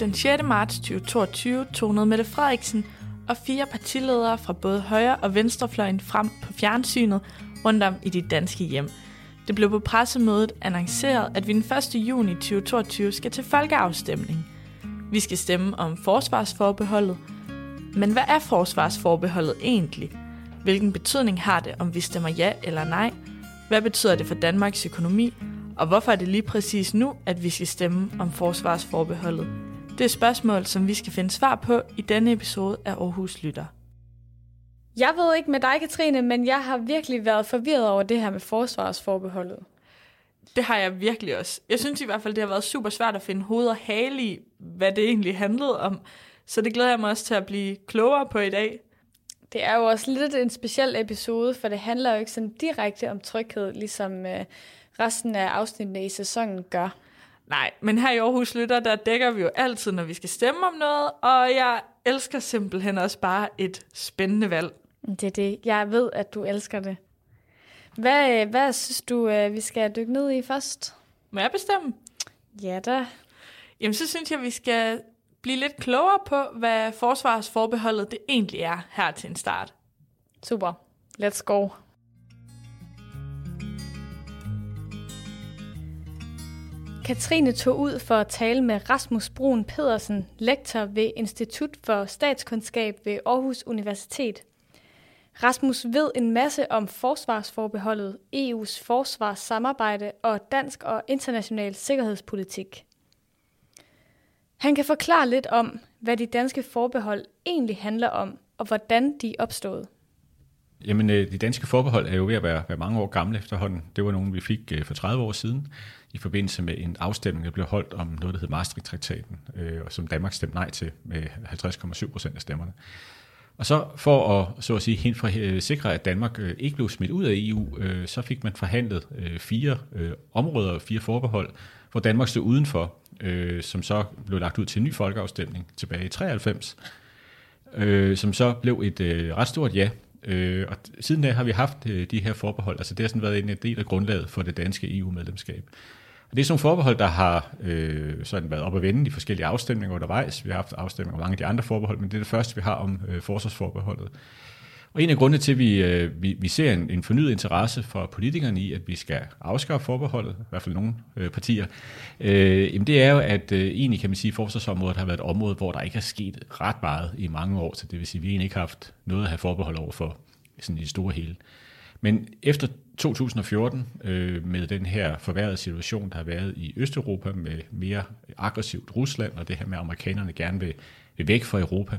den 6. marts 2022 tonede Mette Frederiksen og fire partiledere fra både højre- og venstrefløjen frem på fjernsynet rundt om i de danske hjem. Det blev på pressemødet annonceret, at vi den 1. juni 2022 skal til folkeafstemning. Vi skal stemme om forsvarsforbeholdet. Men hvad er forsvarsforbeholdet egentlig? Hvilken betydning har det, om vi stemmer ja eller nej? Hvad betyder det for Danmarks økonomi? Og hvorfor er det lige præcis nu, at vi skal stemme om forsvarsforbeholdet? Det er spørgsmål, som vi skal finde svar på i denne episode af Aarhus Lytter. Jeg ved ikke med dig, Katrine, men jeg har virkelig været forvirret over det her med forsvarsforbeholdet. Det har jeg virkelig også. Jeg synes i hvert fald, det har været super svært at finde hoved og hale i, hvad det egentlig handlede om. Så det glæder jeg mig også til at blive klogere på i dag. Det er jo også lidt en speciel episode, for det handler jo ikke sådan direkte om tryghed, ligesom øh, resten af afsnittene i sæsonen gør. Nej, men her i Aarhus Lytter, der dækker vi jo altid, når vi skal stemme om noget, og jeg elsker simpelthen også bare et spændende valg. Det er det. Jeg ved, at du elsker det. Hvad, hvad synes du, øh, vi skal dykke ned i først? Må jeg bestemme? Ja da. Jamen, så synes jeg, vi skal blive lidt klogere på, hvad forsvarsforbeholdet det egentlig er her til en start. Super. Let's go. Katrine tog ud for at tale med Rasmus Brun Pedersen, lektor ved Institut for Statskundskab ved Aarhus Universitet. Rasmus ved en masse om forsvarsforbeholdet, EU's forsvarssamarbejde og dansk og international sikkerhedspolitik. Han kan forklare lidt om, hvad de danske forbehold egentlig handler om, og hvordan de er opstået. Jamen, øh, de danske forbehold er jo ved at være, være mange år gamle efterhånden. Det var nogle, vi fik øh, for 30 år siden, i forbindelse med en afstemning, der blev holdt om noget, der hed Maastricht-traktaten, øh, som Danmark stemte nej til med 50,7 procent af stemmerne. Og så for at, så at sige, helt for, øh, sikre, at Danmark ikke blev smidt ud af EU, så fik man forhandlet fire områder, fire forbehold, hvor Danmark stod udenfor, som så blev lagt ud til en ny folkeafstemning tilbage i 93, som så blev et ret stort ja Øh, og siden da har vi haft øh, de her forbehold, altså det har sådan været en del af grundlaget for det danske EU-medlemskab. Og det er sådan nogle forbehold, der har øh, sådan været op at vende i forskellige afstemninger undervejs. Vi har haft afstemninger om mange af de andre forbehold, men det er det første, vi har om øh, forsvarsforbeholdet. Og en af grundene til, at vi, øh, vi, vi ser en, en fornyet interesse fra politikerne i, at vi skal afskaffe forbeholdet, i hvert fald nogle øh, partier, øh, jamen det er jo, at øh, egentlig kan man sige, at forsvarsområdet har været et område, hvor der ikke er sket ret meget i mange år, så det vil sige, at vi egentlig ikke har haft noget at have forbehold over for sådan i det store hele. Men efter 2014, øh, med den her forværrede situation, der har været i Østeuropa med mere aggressivt Rusland, og det her med, at amerikanerne gerne vil, vil væk fra Europa,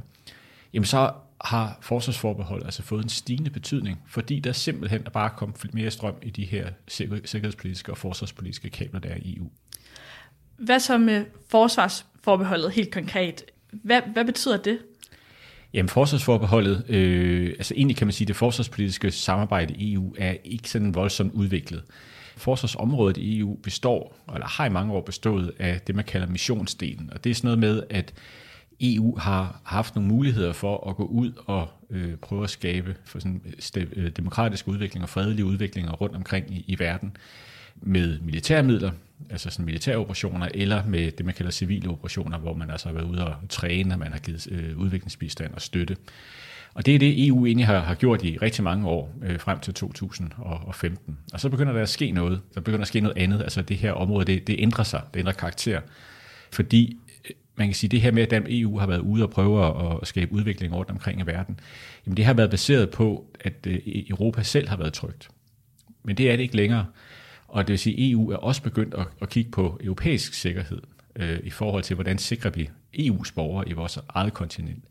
jamen så har forsvarsforbehold altså fået en stigende betydning, fordi der simpelthen er bare kommet mere strøm i de her sikkerhedspolitiske og forsvarspolitiske kabler, der er i EU. Hvad så med forsvarsforbeholdet helt konkret? Hvad, hvad betyder det? Jamen forsvarsforbeholdet, øh, altså egentlig kan man sige, at det forsvarspolitiske samarbejde i EU er ikke sådan voldsomt udviklet. Forsvarsområdet i EU består, eller har i mange år bestået af det, man kalder missionsdelen. Og det er sådan noget med, at EU har haft nogle muligheder for at gå ud og øh, prøve at skabe for sådan øh, øh demokratisk udvikling og fredelig rundt omkring i, i verden med militærmidler, altså sådan militære operationer, eller med det, man kalder civile operationer, hvor man altså har været ude og træne, og man har givet øh, udviklingsbistand og støtte. Og det er det, EU egentlig har, har gjort i rigtig mange år, øh, frem til 2015. Og så begynder der at ske noget. Der begynder at ske noget andet. Altså det her område, det, det ændrer sig. Det ændrer karakter. Fordi man kan sige, det her med, at EU har været ude og prøve at skabe udvikling rundt omkring i verden, jamen det har været baseret på, at øh, e- Europa selv har været trygt. Men det er det ikke længere. Og det vil sige, at EU er også begyndt at, at kigge på europæisk sikkerhed øh, i forhold til, hvordan sikrer vi EU's borgere i vores eget kontinent.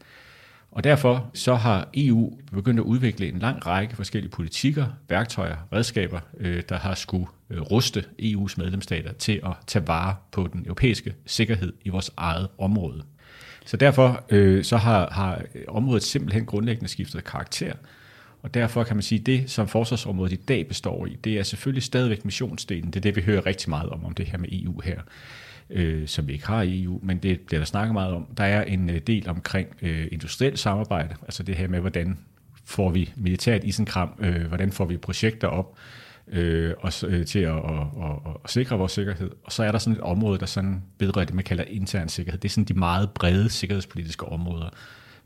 Og derfor så har EU begyndt at udvikle en lang række forskellige politikker, værktøjer, redskaber, øh, der har skulle øh, ruste EU's medlemsstater til at tage vare på den europæiske sikkerhed i vores eget område. Så derfor øh, så har, har området simpelthen grundlæggende skiftet karakter, og derfor kan man sige, at det, som forsvarsområdet i dag består i, det er selvfølgelig stadigvæk missionsdelen. Det er det, vi hører rigtig meget om, om det her med EU her øh, som vi ikke har i EU, men det bliver der snakket meget om. Der er en øh, del omkring øh, industrielt samarbejde, altså det her med, hvordan får vi militært isenkram, øh, hvordan får vi projekter op, øh, og, øh, til at, og, og, og sikre vores sikkerhed. Og så er der sådan et område, der sådan vedrører det, man kalder intern sikkerhed. Det er sådan de meget brede sikkerhedspolitiske områder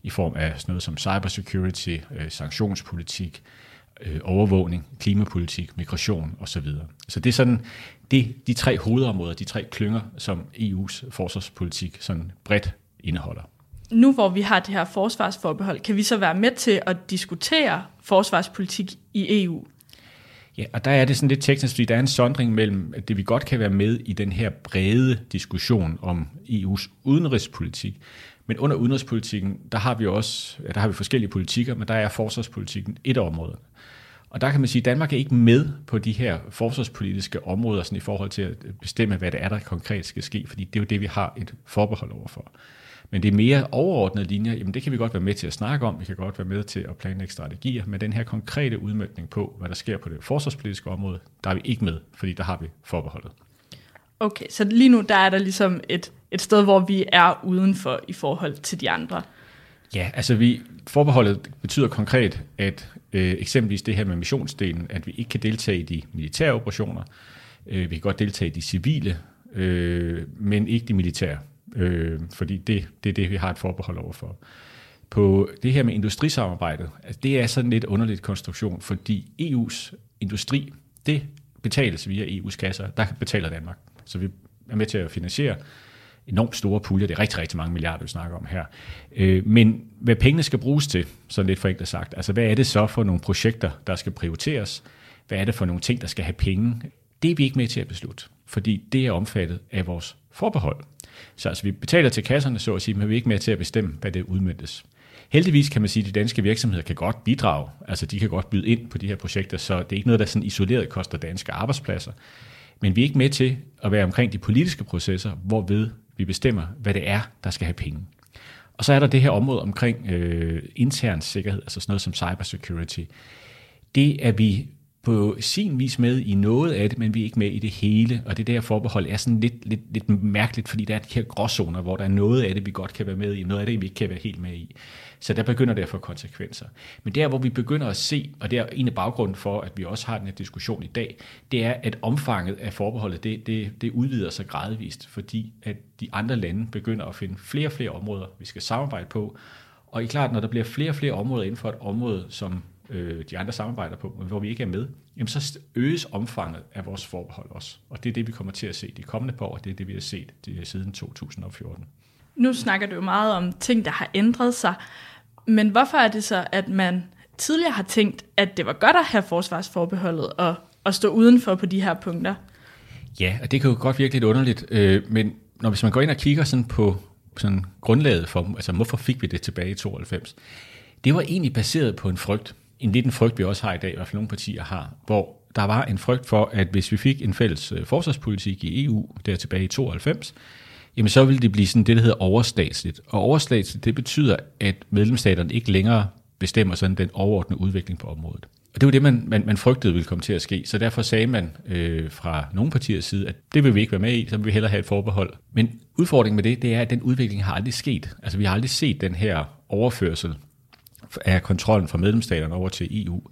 i form af sådan noget som cybersecurity, øh, sanktionspolitik, øh, overvågning, klimapolitik, migration osv. Så det er sådan det, de tre hovedområder, de tre klynger, som EU's forsvarspolitik sådan bredt indeholder. Nu hvor vi har det her forsvarsforbehold, kan vi så være med til at diskutere forsvarspolitik i EU? Ja, og der er det sådan lidt teknisk, fordi der er en sondring mellem, at det vi godt kan være med i den her brede diskussion om EU's udenrigspolitik, men under udenrigspolitikken, der har vi også, ja, der har vi forskellige politikker, men der er forsvarspolitikken et område. Og der kan man sige, at Danmark er ikke med på de her forsvarspolitiske områder sådan i forhold til at bestemme, hvad det er, der konkret skal ske, fordi det er jo det, vi har et forbehold overfor. Men det er mere overordnede linjer, jamen det kan vi godt være med til at snakke om, vi kan godt være med til at planlægge strategier, men den her konkrete udmyndning på, hvad der sker på det forsvarspolitiske område, der er vi ikke med, fordi der har vi forbeholdet. Okay, så lige nu der er der ligesom et, et sted, hvor vi er udenfor i forhold til de andre. Ja, altså vi, forbeholdet betyder konkret, at øh, eksempelvis det her med missionsdelen, at vi ikke kan deltage i de militære operationer, øh, vi kan godt deltage i de civile, øh, men ikke de militære, øh, fordi det, det er det, vi har et forbehold overfor. På det her med industrisamarbejdet, altså det er sådan lidt underligt konstruktion, fordi EU's industri, det betales via EU's kasser, der betaler Danmark. Så vi er med til at finansiere enormt store puljer. Det er rigtig, rigtig mange milliarder, vi snakker om her. Øh, men hvad pengene skal bruges til, så lidt forenklet sagt, altså hvad er det så for nogle projekter, der skal prioriteres? Hvad er det for nogle ting, der skal have penge? Det er vi ikke med til at beslutte, fordi det er omfattet af vores forbehold. Så altså, vi betaler til kasserne, så at sige, men vi er ikke med til at bestemme, hvad det udmyndtes. Heldigvis kan man sige, at de danske virksomheder kan godt bidrage, altså de kan godt byde ind på de her projekter, så det er ikke noget, der sådan isoleret koster danske arbejdspladser. Men vi er ikke med til at være omkring de politiske processer, hvorved vi bestemmer, hvad det er, der skal have penge. Og så er der det her område omkring øh, intern sikkerhed, altså sådan noget som cybersecurity. Det er vi på sin vis med i noget af det, men vi er ikke med i det hele, og det der forbehold er sådan lidt, lidt, lidt mærkeligt, fordi der er de her gråzoner, hvor der er noget af det, vi godt kan være med i, noget af det, vi ikke kan være helt med i. Så der begynder det at få konsekvenser. Men der, hvor vi begynder at se, og det er en af baggrunden for, at vi også har den her diskussion i dag, det er, at omfanget af forbeholdet, det, det, det udvider sig gradvist, fordi at de andre lande begynder at finde flere og flere områder, vi skal samarbejde på, og i klart, når der bliver flere og flere områder inden for et område, som øh, de andre samarbejder på, men hvor vi ikke er med, jamen så øges omfanget af vores forbehold også. Og det er det, vi kommer til at se de kommende par år, og det er det, vi har set det siden 2014. Nu snakker du jo meget om ting, der har ændret sig, men hvorfor er det så, at man tidligere har tænkt, at det var godt at have forsvarsforbeholdet og, og stå udenfor på de her punkter? Ja, og det kan jo godt virke lidt underligt, øh, men når hvis man går ind og kigger sådan på sådan grundlaget for, altså hvorfor fik vi det tilbage i 92, det var egentlig baseret på en frygt en lidt en frygt, vi også har i dag, i hvert fald nogle partier har, hvor der var en frygt for, at hvis vi fik en fælles øh, forsvarspolitik i EU, der tilbage i 92, jamen så ville det blive sådan det, der hedder overstatsligt. Og overstatsligt, det betyder, at medlemsstaterne ikke længere bestemmer sådan den overordnede udvikling på området. Og det var det, man, man, man frygtede ville komme til at ske. Så derfor sagde man øh, fra nogle partiers side, at det vil vi ikke være med i, så vil vi hellere have et forbehold. Men udfordringen med det, det er, at den udvikling har aldrig sket. Altså vi har aldrig set den her overførsel af kontrollen fra medlemsstaterne over til EU.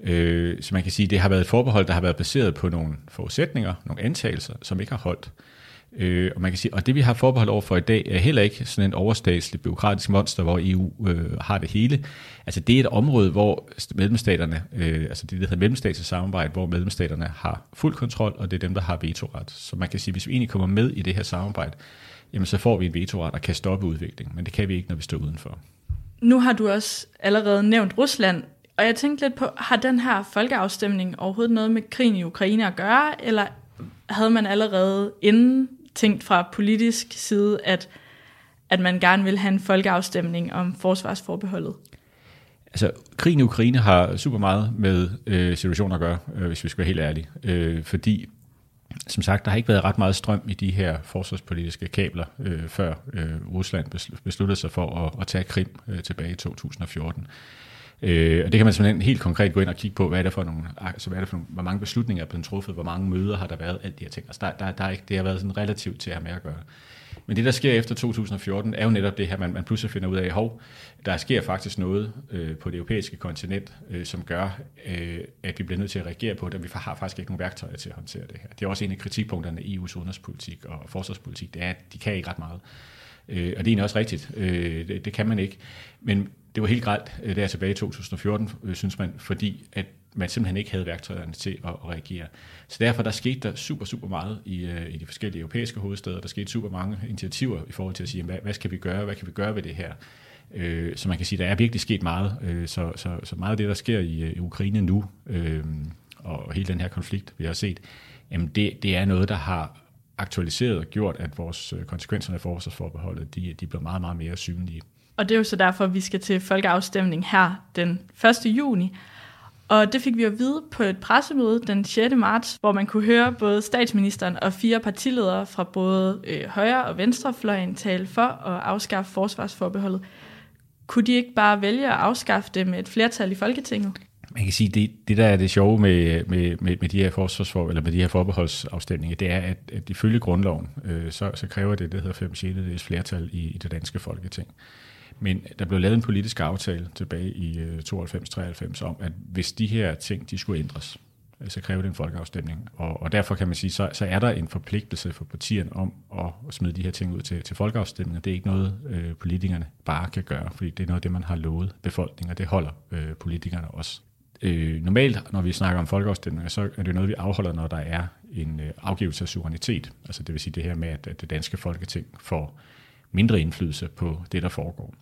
Øh, så man kan sige, at det har været et forbehold, der har været baseret på nogle forudsætninger, nogle antagelser, som ikke har holdt. Øh, og man kan sige, og det vi har forbehold over for i dag, er heller ikke sådan en overstatslig byråkratisk monster, hvor EU øh, har det hele. Altså det er et område, hvor medlemsstaterne, øh, altså det der hedder mellemstatsligt samarbejde, hvor medlemsstaterne har fuld kontrol, og det er dem, der har vetoret. Så man kan sige, hvis vi egentlig kommer med i det her samarbejde, jamen så får vi en vetoret, og kan stoppe udviklingen, men det kan vi ikke, når vi står udenfor. Nu har du også allerede nævnt Rusland, og jeg tænkte lidt på, har den her folkeafstemning overhovedet noget med krigen i Ukraine at gøre, eller havde man allerede inden tænkt fra politisk side, at, at man gerne vil have en folkeafstemning om forsvarsforbeholdet? Altså, krigen i Ukraine har super meget med øh, situationen at gøre, øh, hvis vi skal være helt ærlige. Øh, fordi som sagt, der har ikke været ret meget strøm i de her forsvarspolitiske kabler, øh, før øh, Rusland besluttede sig for at, at tage Krim øh, tilbage i 2014. Øh, og det kan man simpelthen helt konkret gå ind og kigge på, hvad er det for nogle, altså hvad er det for nogle, hvor mange beslutninger er blevet truffet, hvor mange møder har der været, alt de her ting. Altså der, der, der er ikke, det har været sådan relativt til at have med at gøre. Men det, der sker efter 2014, er jo netop det her, man, man pludselig finder ud af, hov, der sker faktisk noget øh, på det europæiske kontinent, øh, som gør, øh, at vi bliver nødt til at reagere på det, og vi har faktisk ikke nogen værktøjer til at håndtere det her. Det er også en af kritikpunkterne i EU's udenrigspolitik og forsvarspolitik, det er, at de kan ikke ret meget. Øh, og det er egentlig også rigtigt. Øh, det, det kan man ikke. Men det var helt grelt øh, der tilbage i 2014, øh, synes man, fordi at man simpelthen ikke havde værktøjerne til at, at reagere. Så derfor der skete der super, super meget i, øh, i de forskellige europæiske hovedsteder. Der skete super mange initiativer i forhold til at sige, hvad, hvad skal vi gøre, hvad kan vi gøre ved det her? Øh, så man kan sige, der er virkelig sket meget. Øh, så, så, så meget af det, der sker i, øh, i Ukraine nu, øh, og hele den her konflikt, vi har set, jamen det, det er noget, der har aktualiseret og gjort, at vores øh, konsekvenserne af forsvarsforbeholdet, de, de bliver meget, meget mere synlige. Og det er jo så derfor, at vi skal til folkeafstemning her den 1. juni. Og det fik vi at vide på et pressemøde den 6. marts, hvor man kunne høre både statsministeren og fire partiledere fra både øh, højre- og venstrefløjen tale for at afskaffe forsvarsforbeholdet. Kunne de ikke bare vælge at afskaffe det med et flertal i Folketinget? Man kan sige, det, det der er det sjove med, med, med, med de her forsvarsfor, eller med de her forbeholdsafstemninger, det er, at, at ifølge grundloven, øh, så, så kræver det, det hedder 5 6 flertal i, i det danske folketing. Men der blev lavet en politisk aftale tilbage i øh, 92-93 om, at hvis de her ting de skulle ændres, øh, så kræver det en folkeafstemning. Og, og derfor kan man sige, så, så er der en forpligtelse for partierne om at smide de her ting ud til, til folkeafstemning. Det er ikke noget, øh, politikerne bare kan gøre, fordi det er noget af det, man har lovet befolkningen, og det holder øh, politikerne også. Øh, normalt, når vi snakker om folkeafstemninger, så er det noget, vi afholder, når der er en øh, afgivelse af suverænitet. Altså det vil sige det her med, at, at det danske folketing får mindre indflydelse på det, der foregår.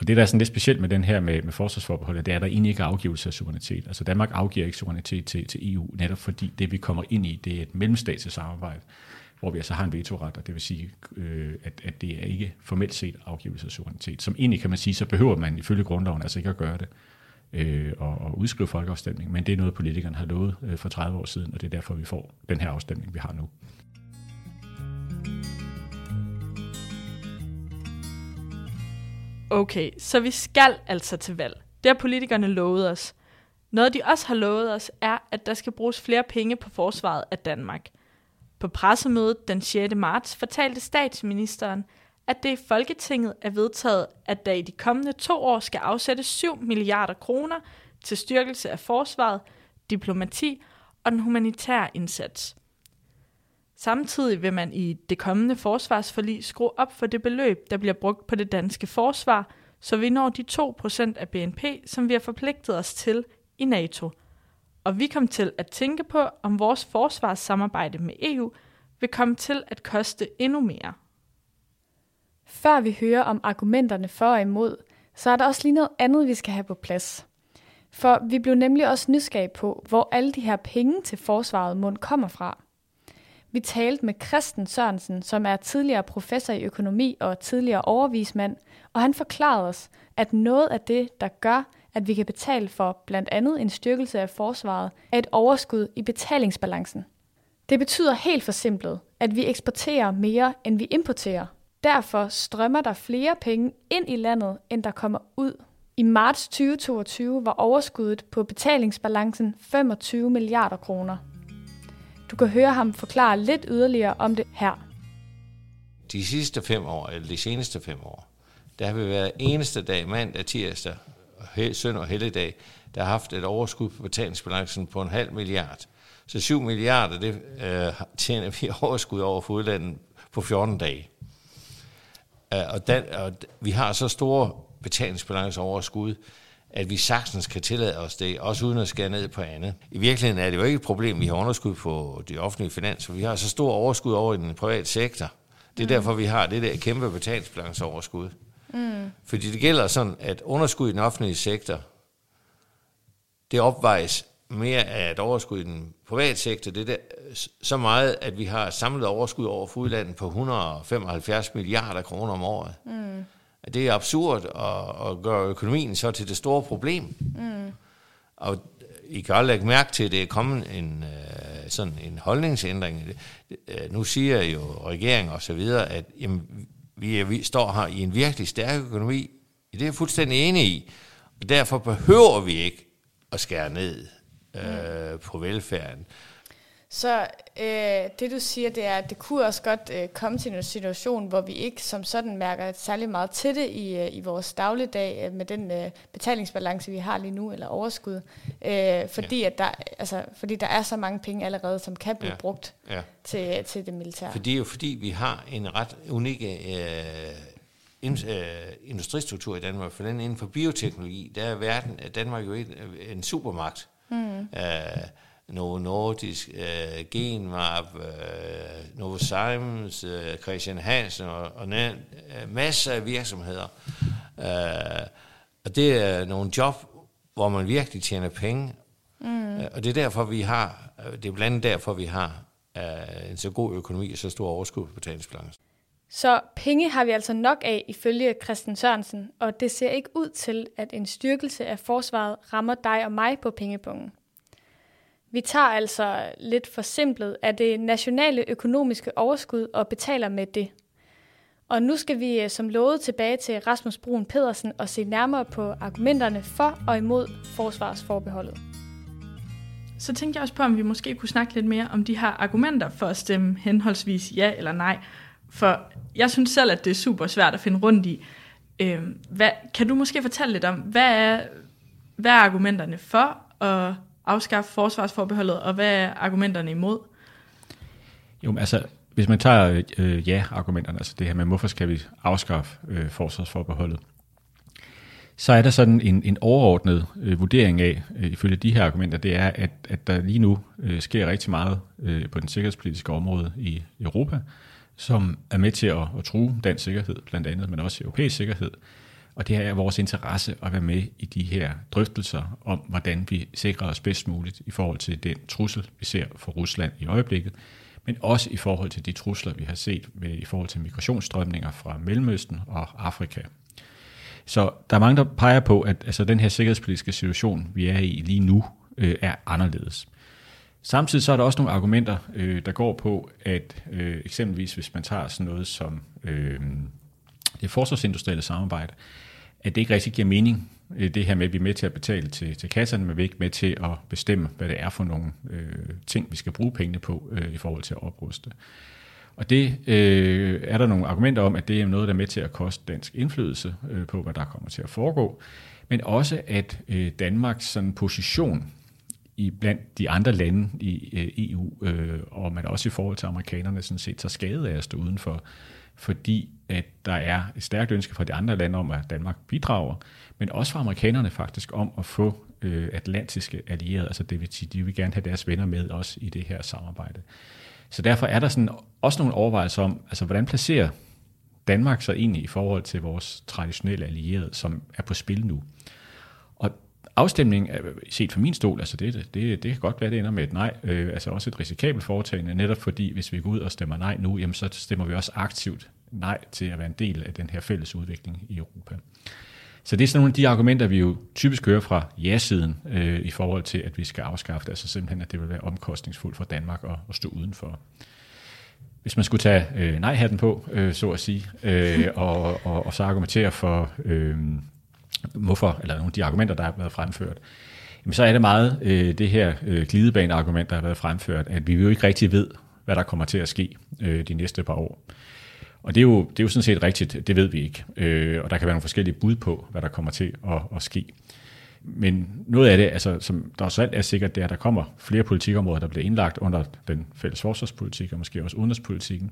Og det, der er sådan lidt specielt med den her med, med forsvarsforbeholdet, det er, at der egentlig ikke er afgivelse af suverænitet. Altså Danmark afgiver ikke suverænitet til, til EU, netop fordi det, vi kommer ind i, det er et mellemstatsligt samarbejde, hvor vi altså har en vetoret, og det vil sige, øh, at, at det er ikke formelt set afgivelse af suverænitet. Som egentlig kan man sige, så behøver man ifølge grundloven altså ikke at gøre det øh, og, og udskrive folkeafstemning, men det er noget, politikerne har lovet øh, for 30 år siden, og det er derfor, vi får den her afstemning, vi har nu. Okay, så vi skal altså til valg. Det har politikerne lovet os. Noget de også har lovet os er, at der skal bruges flere penge på forsvaret af Danmark. På pressemødet den 6. marts fortalte statsministeren, at det i Folketinget er vedtaget, at der i de kommende to år skal afsættes 7 milliarder kroner til styrkelse af forsvaret, diplomati og den humanitære indsats. Samtidig vil man i det kommende forsvarsforlig skrue op for det beløb, der bliver brugt på det danske forsvar, så vi når de 2% af BNP, som vi har forpligtet os til i NATO. Og vi kom til at tænke på, om vores forsvarssamarbejde med EU vil komme til at koste endnu mere. Før vi hører om argumenterne for og imod, så er der også lige noget andet, vi skal have på plads. For vi blev nemlig også nysgerrige på, hvor alle de her penge til forsvaret mund kommer fra. Vi talte med Christen Sørensen, som er tidligere professor i økonomi og tidligere overvismand, og han forklarede os, at noget af det, der gør, at vi kan betale for blandt andet en styrkelse af forsvaret, er et overskud i betalingsbalancen. Det betyder helt forsimplet, at vi eksporterer mere, end vi importerer. Derfor strømmer der flere penge ind i landet, end der kommer ud. I marts 2022 var overskuddet på betalingsbalancen 25 milliarder kroner. Du kan høre ham forklare lidt yderligere om det her. De sidste fem år, eller de seneste fem år, der har vi været eneste dag, mandag, tirsdag, søndag og helligdag, der har haft et overskud på betalingsbalancen på en halv milliard. Så 7 milliarder, det øh, tjener vi overskud over for udlandet på 14 dage. Uh, og, den, og vi har så store betalingsbalanceoverskud, at vi sagtens kan tillade os det, også uden at skære ned på andet. I virkeligheden er det jo ikke et problem, vi har underskud på de offentlige finanser. Vi har så stor overskud over i den private sektor. Det er mm. derfor, vi har det der kæmpe betalingsbalanceoverskud. Mm. Fordi det gælder sådan, at underskud i den offentlige sektor, det opvejes mere af et overskud i den private sektor. Det er der, så meget, at vi har samlet overskud over for udlandet på 175 milliarder kroner om året. Mm det er absurd at, at gøre økonomien så til det store problem. Mm. Og I kan også lægge mærke til, at det er kommet en, øh, sådan en holdningsændring. Øh, nu siger jo regeringen og så videre, at jamen, vi, er, vi står her i en virkelig stærk økonomi. Det er jeg fuldstændig enig i. Og derfor behøver vi ikke at skære ned øh, mm. på velfærden. Så øh, det du siger, det er, at det kunne også godt øh, komme til en situation, hvor vi ikke som sådan mærker særlig meget til det i, øh, i vores dagligdag øh, med den øh, betalingsbalance, vi har lige nu, eller overskud. Øh, fordi, ja. at der, altså, fordi der er så mange penge allerede, som kan blive ja. brugt ja. Til, til det militære. For det er jo fordi, vi har en ret unik øh, ind, øh, industristruktur i Danmark. For den inden for bioteknologi, der er verden, Danmark jo en, en supermagt. Mm. Øh, Novo Nordisk, øh, Genmap, øh, Novozymes, øh, Christian Hansen og, og næ, øh, masser af virksomheder. Øh, og det er nogle job, hvor man virkelig tjener penge. Mm. Øh, og det er derfor, vi har, øh, det er blandt andet derfor, vi har øh, en så god økonomi og så stor overskud på betalingsbalancen. Så penge har vi altså nok af ifølge Christian Sørensen, og det ser ikke ud til, at en styrkelse af forsvaret rammer dig og mig på pengepunkten. Vi tager altså lidt for simpelt af det nationale økonomiske overskud og betaler med det. Og nu skal vi øh, som lovet tilbage til Rasmus Brun Pedersen og se nærmere på argumenterne for og imod forsvarsforbeholdet. Så tænkte jeg også på, om vi måske kunne snakke lidt mere om de her argumenter for at stemme henholdsvis ja eller nej. For jeg synes selv, at det er super svært at finde rundt i. Øh, hvad, kan du måske fortælle lidt om, hvad er, hvad er argumenterne for og afskaffe forsvarsforbeholdet, og hvad er argumenterne imod? Jo, altså, hvis man tager øh, ja-argumenterne, altså det her med, hvorfor skal vi afskaffe øh, forsvarsforbeholdet, så er der sådan en, en overordnet øh, vurdering af, øh, ifølge de her argumenter, det er, at, at der lige nu øh, sker rigtig meget øh, på den sikkerhedspolitiske område i Europa, som er med til at, at true dansk sikkerhed blandt andet, men også europæisk sikkerhed. Og det er vores interesse at være med i de her drøftelser om, hvordan vi sikrer os bedst muligt i forhold til den trussel, vi ser for Rusland i øjeblikket, men også i forhold til de trusler, vi har set med, i forhold til migrationsstrømninger fra Mellemøsten og Afrika. Så der er mange, der peger på, at altså, den her sikkerhedspolitiske situation, vi er i lige nu, øh, er anderledes. Samtidig så er der også nogle argumenter, øh, der går på, at øh, eksempelvis hvis man tager sådan noget som øh, det forsvarsindustrielle samarbejde, at det ikke rigtig giver mening, øh, det her med, at vi er med til at betale til, til kasserne, men vi er ikke med til at bestemme, hvad det er for nogle øh, ting, vi skal bruge pengene på øh, i forhold til at opruste. Og det øh, er der nogle argumenter om, at det er noget, der er med til at koste dansk indflydelse øh, på, hvad der kommer til at foregå, men også at øh, Danmarks sådan, position i blandt de andre lande i øh, EU, øh, og man også i forhold til amerikanerne sådan set tager skade af at stå udenfor, fordi at der er et stærkt ønske fra de andre lande om, at Danmark bidrager, men også fra amerikanerne faktisk om at få øh, atlantiske allierede, altså det vil sige, de vil gerne have deres venner med os i det her samarbejde. Så derfor er der sådan også nogle overvejelser om, altså hvordan placerer Danmark sig egentlig i forhold til vores traditionelle allierede, som er på spil nu afstemning, øh, set fra min stol, altså det, det, det kan godt være, det ender med et nej, øh, altså også et risikabelt foretagende, netop fordi, hvis vi går ud og stemmer nej nu, jamen så stemmer vi også aktivt nej til at være en del af den her fælles udvikling i Europa. Så det er sådan nogle af de argumenter, vi jo typisk hører fra ja-siden øh, i forhold til, at vi skal afskaffe det, altså simpelthen, at det vil være omkostningsfuldt for Danmark at, at stå udenfor. Hvis man skulle tage øh, nej-hatten på, øh, så at sige, øh, og, og, og så argumentere for, øh, hvorfor, eller nogle af de argumenter, der har været fremført, jamen så er det meget øh, det her øh, glidebane-argument, der har været fremført, at vi jo ikke rigtig ved, hvad der kommer til at ske øh, de næste par år. Og det er, jo, det er jo sådan set rigtigt, det ved vi ikke. Øh, og der kan være nogle forskellige bud på, hvad der kommer til at, at ske. Men noget af det, altså, som der også alt er sikkert, det er, at der kommer flere politikområder, der bliver indlagt under den fælles forsvarspolitik, og måske også udenrigspolitikken,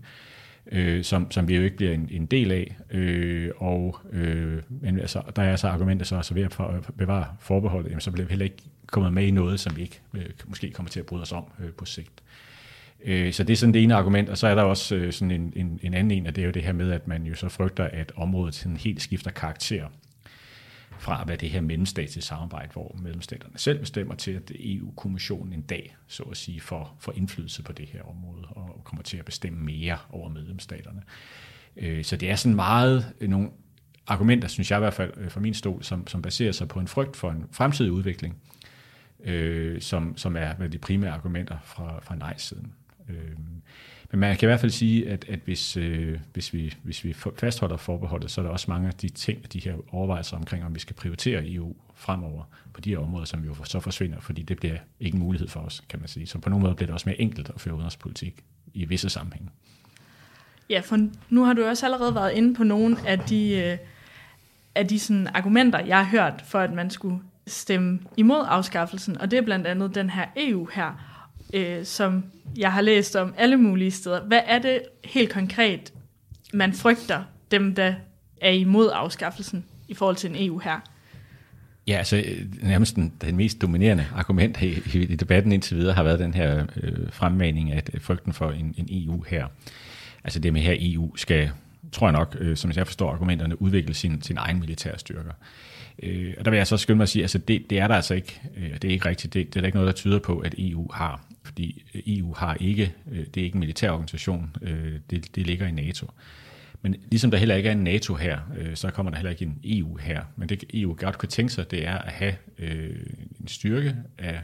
øh, som, som vi jo ikke bliver en, en del af. Øh, og øh, men altså, der er så argumenter så, altså ved at, bevare forbeholdet, jamen, så bliver vi heller ikke kommet med i noget, som vi ikke øh, måske kommer til at bryde os om øh, på sigt. Øh, så det er sådan det ene argument, og så er der også øh, sådan en, en, en anden en, og det er jo det her med, at man jo så frygter, at området sådan helt skifter karakter fra at være det her mellemstatslige samarbejde, hvor medlemsstaterne selv bestemmer til, at EU-kommissionen en dag, så at sige, får, får indflydelse på det her område og kommer til at bestemme mere over medlemsstaterne. Øh, så det er sådan meget øh, nogle argumenter, synes jeg i hvert fald øh, fra min stol, som, som baserer sig på en frygt for en fremtidig udvikling, øh, som, som er de primære argumenter fra, fra nej-siden. Øh, men man kan i hvert fald sige, at, at hvis, øh, hvis, vi, hvis vi fastholder forbeholdet, så er der også mange af de ting, de her overvejelser omkring, om vi skal prioritere EU fremover på de her områder, som jo så forsvinder, fordi det bliver ikke en mulighed for os, kan man sige. Så på nogle måder bliver det også mere enkelt at føre udenrigspolitik i visse sammenhænge. Ja, for nu har du også allerede været inde på nogle af de, øh, af de sådan argumenter, jeg har hørt for, at man skulle stemme imod afskaffelsen, og det er blandt andet den her EU her, øh, som jeg har læst om alle mulige steder. Hvad er det helt konkret, man frygter dem, der er imod afskaffelsen i forhold til en EU her? Ja, altså øh, nærmest den, den mest dominerende argument i, i debatten indtil videre har været den her øh, fremmaning af øh, frygten for en, en EU her. Altså det med her EU skal, tror jeg nok, øh, som jeg forstår argumenterne, udvikle sin, sin egen militære styrker. Øh, og der vil jeg så skynde mig at sige, altså det, det er der altså ikke, øh, det er ikke rigtigt, det, det er der ikke noget, der tyder på, at EU har. Fordi øh, EU har ikke, øh, det er ikke en militær organisation, øh, det, det ligger i NATO. Men ligesom der heller ikke er en NATO her, så kommer der heller ikke en EU her. Men det EU godt kunne tænke sig, det er at have en styrke af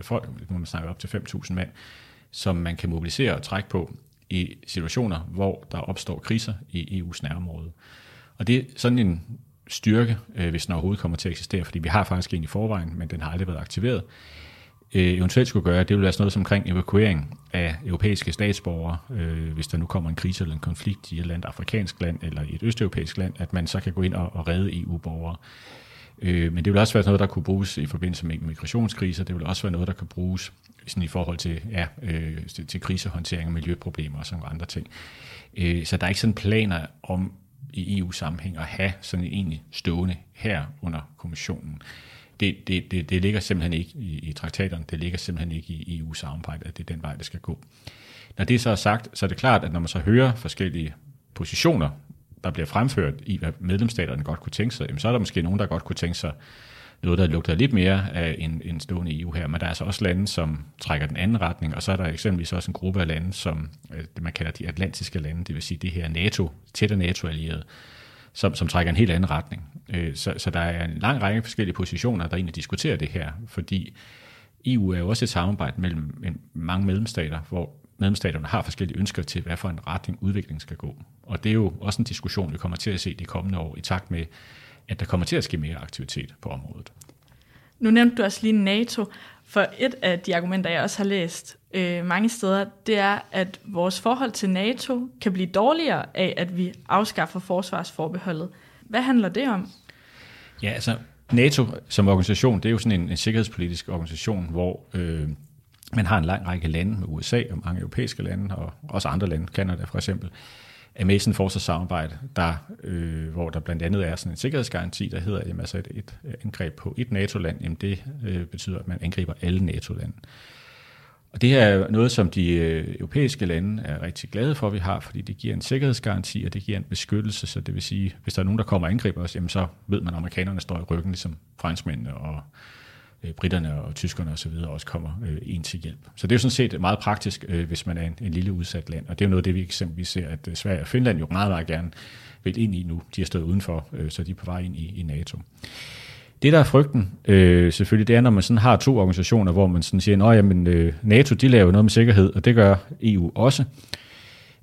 folk, må man snakker op til 5.000 mand, som man kan mobilisere og trække på i situationer, hvor der opstår kriser i EU's nærområde. Og det er sådan en styrke, hvis den overhovedet kommer til at eksistere, fordi vi har faktisk en i forvejen, men den har aldrig været aktiveret. Øh, eventuelt skulle gøre, det vil være sådan noget som omkring evakuering af europæiske statsborgere, øh, hvis der nu kommer en krise eller en konflikt i et eller andet afrikansk land eller i et østeuropæisk land, at man så kan gå ind og, og redde EU-borgere. Øh, men det vil også være noget, der kunne bruges i forbindelse med migrationskriser. Det vil også være noget, der kan bruges sådan i forhold til, ja, øh, til, til krisehåndtering og miljøproblemer og sådan andre ting. Øh, så der er ikke sådan planer om i EU-sammenhæng at have sådan en egentlig stående her under kommissionen. Det, det, det, det ligger simpelthen ikke i, i traktaterne, det ligger simpelthen ikke i EU-samarbejdet, at det er den vej, det skal gå. Når det så er sagt, så er det klart, at når man så hører forskellige positioner, der bliver fremført i, hvad medlemsstaterne godt kunne tænke sig, så er der måske nogen, der godt kunne tænke sig noget, der lugter lidt mere af en, en stående EU her, men der er altså også lande, som trækker den anden retning, og så er der eksempelvis også en gruppe af lande, som øh, det man kalder de atlantiske lande, det vil sige det her NATO, tætte NATO-allierede, som, som trækker en helt anden retning. Øh, så, så der er en lang række forskellige positioner, der egentlig diskuterer det her, fordi EU er jo også et samarbejde mellem en, mange medlemsstater, hvor medlemsstaterne har forskellige ønsker til, hvad for en retning udviklingen skal gå. Og det er jo også en diskussion, vi kommer til at se de kommende år, i takt med, at der kommer til at ske mere aktivitet på området. Nu nævnte du også lige NATO, for et af de argumenter, jeg også har læst øh, mange steder, det er, at vores forhold til NATO kan blive dårligere af, at vi afskaffer forsvarsforbeholdet. Hvad handler det om? Ja, altså NATO som organisation, det er jo sådan en, en sikkerhedspolitisk organisation, hvor øh, man har en lang række lande med USA og mange europæiske lande, og også andre lande, Kanada for eksempel, øh, Amazon Forces samarbejde, der, øh, hvor der blandt andet er sådan en sikkerhedsgaranti, der hedder, at altså et, et øh, angreb på et NATO-land, jamen det øh, betyder, at man angriber alle NATO-lande. Og det er noget, som de øh, europæiske lande er rigtig glade for, at vi har, fordi det giver en sikkerhedsgaranti, og det giver en beskyttelse, så det vil sige, hvis der er nogen, der kommer og angriber os, jamen så ved man, at amerikanerne står i ryggen, ligesom franskmændene og Øh, britterne og tyskerne osv. også kommer øh, ind til hjælp. Så det er jo sådan set meget praktisk, øh, hvis man er en, en lille udsat land, og det er jo noget af det, vi eksempelvis ser, at øh, Sverige og Finland jo meget, meget gerne vil ind i nu. De har stået udenfor, øh, så de er på vej ind i, i NATO. Det, der er frygten, øh, selvfølgelig, det er, når man sådan har to organisationer, hvor man sådan siger, at øh, NATO, de laver noget med sikkerhed, og det gør EU også.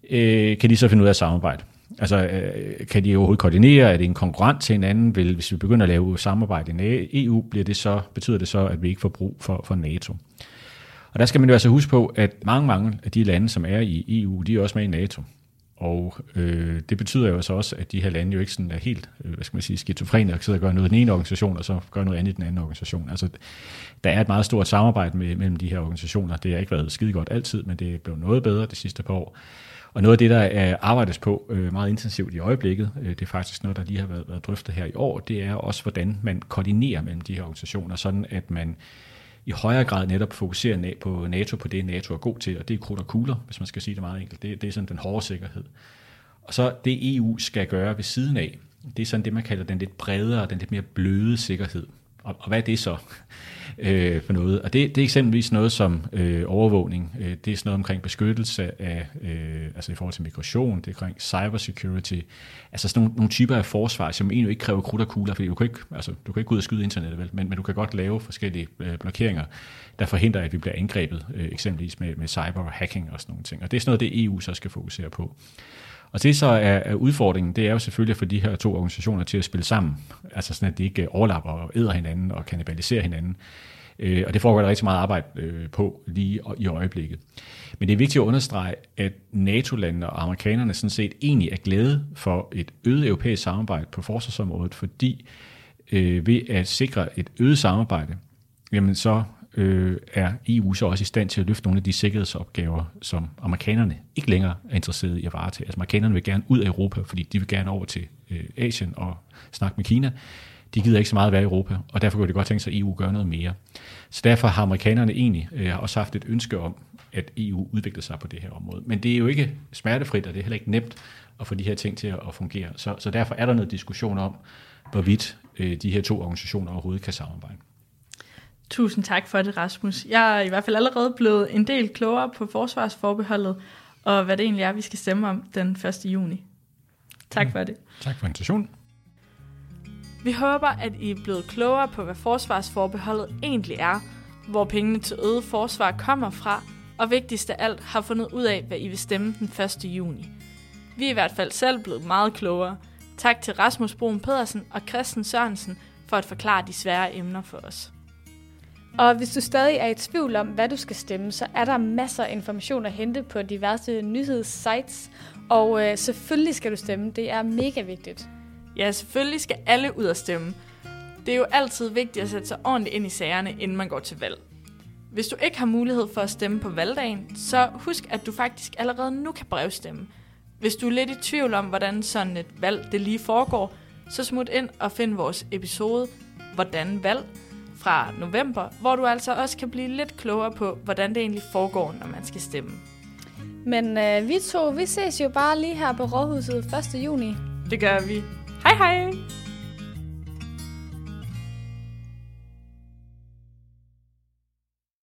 Øh, kan de så finde ud af at samarbejde? Altså, øh, kan de overhovedet koordinere? Er det en konkurrent til hinanden? Vil, hvis vi begynder at lave samarbejde i EU, bliver det så, betyder det så, at vi ikke får brug for, for NATO? Og der skal man jo altså huske på, at mange, mange af de lande, som er i EU, de er også med i NATO. Og øh, det betyder jo så også, at de her lande jo ikke sådan er helt, øh, hvad skal man sige, skizofrene og sidder og gør noget i den ene organisation, og så gør noget andet i den anden organisation. Altså, der er et meget stort samarbejde med, mellem de her organisationer. Det har ikke været skide godt altid, men det er blevet noget bedre de sidste par år. Og noget af det, der er arbejdes på øh, meget intensivt i øjeblikket, øh, det er faktisk noget, der lige har været, været drøftet her i år, det er også, hvordan man koordinerer mellem de her organisationer, sådan at man i højere grad netop fokuserer på NATO, på det NATO er god til, og det er krudt og kugler, hvis man skal sige det meget enkelt. Det, det er sådan den hårde sikkerhed. Og så det EU skal gøre ved siden af, det er sådan det, man kalder den lidt bredere, den lidt mere bløde sikkerhed. Og, og hvad er det så øh, for noget? Og det, det er eksempelvis noget som øh, overvågning. Øh, det er sådan noget omkring beskyttelse af, øh, altså i forhold til migration, det er omkring cybersecurity. Altså sådan nogle, nogle typer af forsvar, som egentlig ikke kræver krudt og kugler, fordi du kan ikke, altså, du kan ikke gå ud og skyde internettet, vel? Men, men du kan godt lave forskellige øh, blokeringer, der forhindrer, at vi bliver angrebet, øh, eksempelvis med, med cyber hacking og sådan nogle ting. Og det er sådan noget, det EU så skal fokusere på. Og det så er, er udfordringen, det er jo selvfølgelig at få de her to organisationer til at spille sammen, altså sådan at de ikke øh, overlapper og æder hinanden og kannibaliserer hinanden. Øh, og det foregår der rigtig meget arbejde øh, på lige i øjeblikket. Men det er vigtigt at understrege, at NATO-landene og amerikanerne sådan set egentlig er glade for et øget europæisk samarbejde på forsvarsområdet, fordi øh, ved at sikre et øget samarbejde, jamen så øh, er EU så også i stand til at løfte nogle af de sikkerhedsopgaver, som amerikanerne ikke længere er interesserede i at varetage. Altså amerikanerne vil gerne ud af Europa, fordi de vil gerne over til øh, Asien og snakke med Kina. De gider ikke så meget at være i Europa, og derfor kunne det godt tænke sig, at EU gør noget mere. Så derfor har amerikanerne egentlig øh, også haft et ønske om, at EU udvikler sig på det her område. Men det er jo ikke smertefrit, og det er heller ikke nemt at få de her ting til at, at fungere. Så, så derfor er der noget diskussion om, hvorvidt øh, de her to organisationer overhovedet kan samarbejde. Tusind tak for det, Rasmus. Jeg er i hvert fald allerede blevet en del klogere på forsvarsforbeholdet, og hvad det egentlig er, vi skal stemme om den 1. juni. Tak for det. Tak for invitationen. Vi håber, at I er blevet klogere på, hvad forsvarsforbeholdet egentlig er, hvor pengene til øget forsvar kommer fra, og vigtigst af alt har fundet ud af, hvad I vil stemme den 1. juni. Vi er i hvert fald selv blevet meget klogere. Tak til Rasmus Brun Pedersen og Christian Sørensen for at forklare de svære emner for os. Og hvis du stadig er i tvivl om, hvad du skal stemme, så er der masser af information at hente på diverse nyhedssites. Og øh, selvfølgelig skal du stemme. Det er mega vigtigt. Ja, selvfølgelig skal alle ud og stemme. Det er jo altid vigtigt at sætte sig ordentligt ind i sagerne, inden man går til valg. Hvis du ikke har mulighed for at stemme på valgdagen, så husk, at du faktisk allerede nu kan brevstemme. Hvis du er lidt i tvivl om, hvordan sådan et valg det lige foregår, så smut ind og find vores episode Hvordan valg, fra november, hvor du altså også kan blive lidt klogere på, hvordan det egentlig foregår, når man skal stemme. Men øh, vi to, vi ses jo bare lige her på Rådhuset 1. juni. Det gør vi. Hej hej!